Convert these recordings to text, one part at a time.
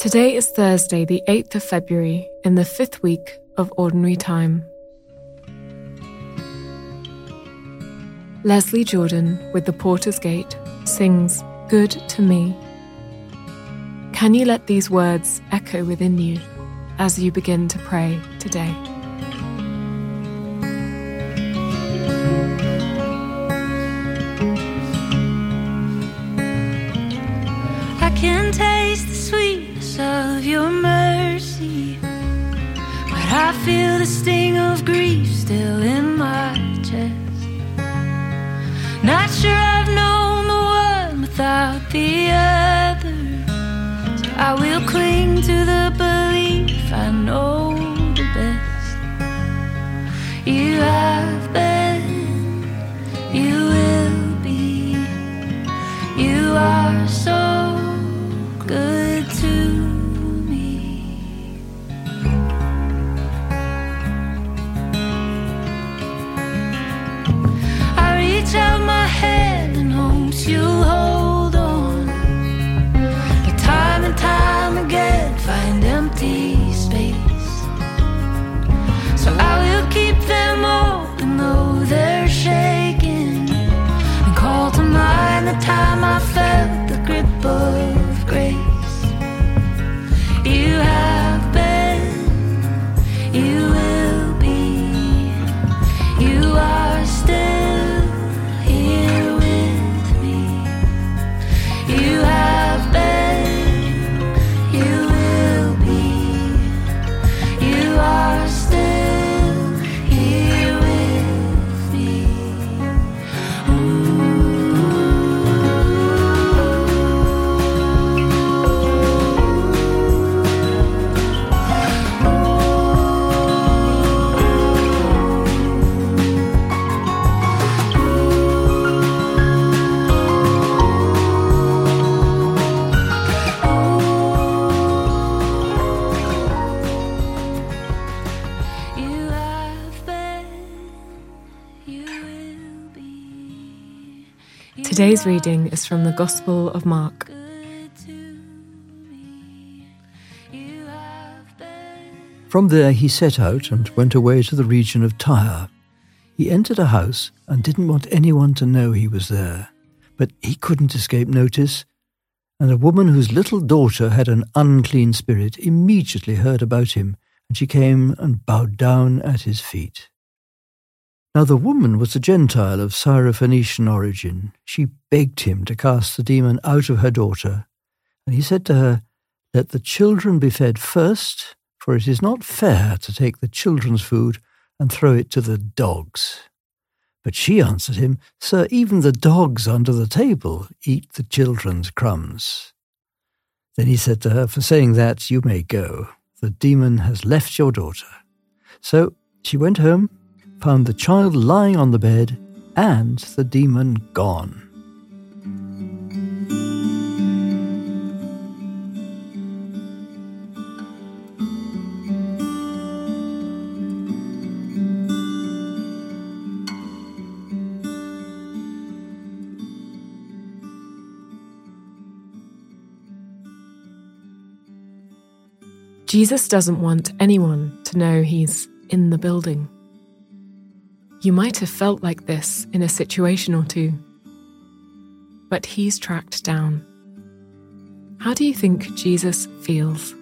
Today is Thursday, the 8th of February, in the fifth week of Ordinary Time. Leslie Jordan, with the Porter's Gate, sings Good to Me. Can you let these words echo within you as you begin to pray today? I feel the sting of grief still in my chest. Not sure I've known the one without the other, so I will cling to the belief I know the best. You have empty space. Today's reading is from the Gospel of Mark. From there he set out and went away to the region of Tyre. He entered a house and didn't want anyone to know he was there. But he couldn't escape notice, and a woman whose little daughter had an unclean spirit immediately heard about him, and she came and bowed down at his feet. Now the woman was a Gentile of Syrophoenician origin. She begged him to cast the demon out of her daughter, and he said to her, Let the children be fed first, for it is not fair to take the children's food and throw it to the dogs. But she answered him, Sir, even the dogs under the table eat the children's crumbs. Then he said to her, For saying that, you may go. The demon has left your daughter. So she went home, found the child lying on the bed, and the demon gone. Jesus doesn't want anyone to know he's in the building. You might have felt like this in a situation or two, but he's tracked down. How do you think Jesus feels?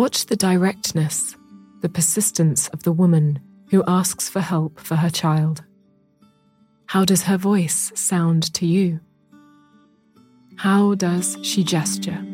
Watch the directness, the persistence of the woman who asks for help for her child. How does her voice sound to you? How does she gesture?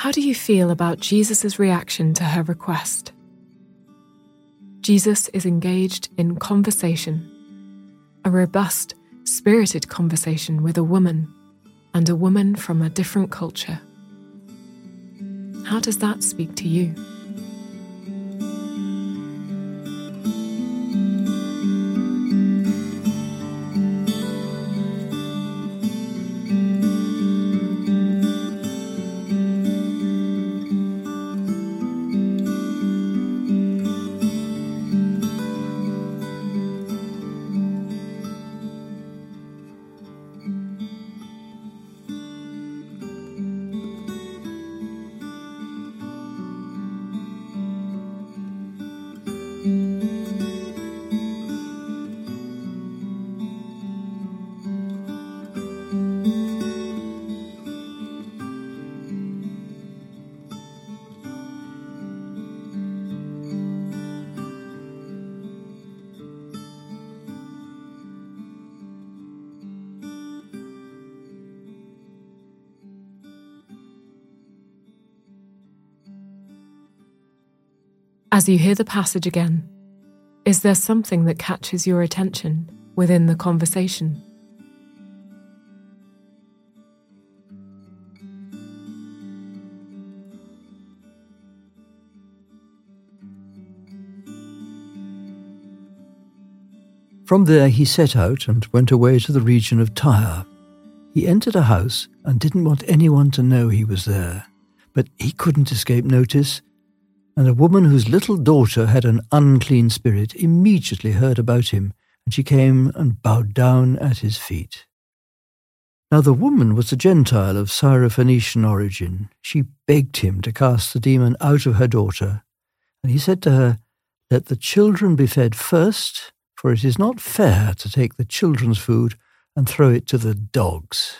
How do you feel about Jesus' reaction to her request? Jesus is engaged in conversation, a robust, spirited conversation with a woman, and a woman from a different culture. How does that speak to you? As you hear the passage again, is there something that catches your attention within the conversation? From there he set out and went away to the region of Tyre. He entered a house and didn't want anyone to know he was there, but he couldn't escape notice and a woman whose little daughter had an unclean spirit immediately heard about him, and she came and bowed down at his feet. Now the woman was a Gentile of Syrophoenician origin. She begged him to cast the demon out of her daughter, and he said to her, Let the children be fed first, for it is not fair to take the children's food and throw it to the dogs.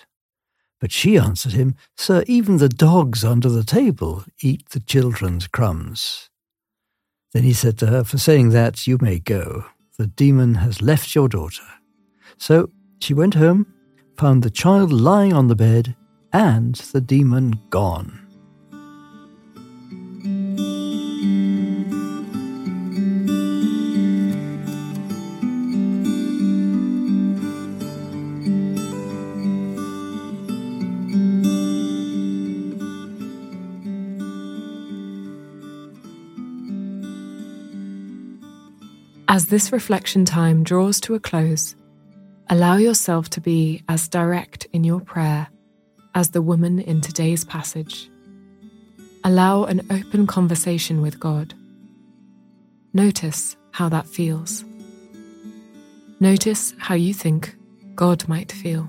But she answered him, Sir, even the dogs under the table eat the children's crumbs. Then he said to her, For saying that, you may go. The demon has left your daughter. So she went home, found the child lying on the bed, and the demon gone. As this reflection time draws to a close, allow yourself to be as direct in your prayer as the woman in today's passage. Allow an open conversation with God. Notice how that feels. Notice how you think God might feel.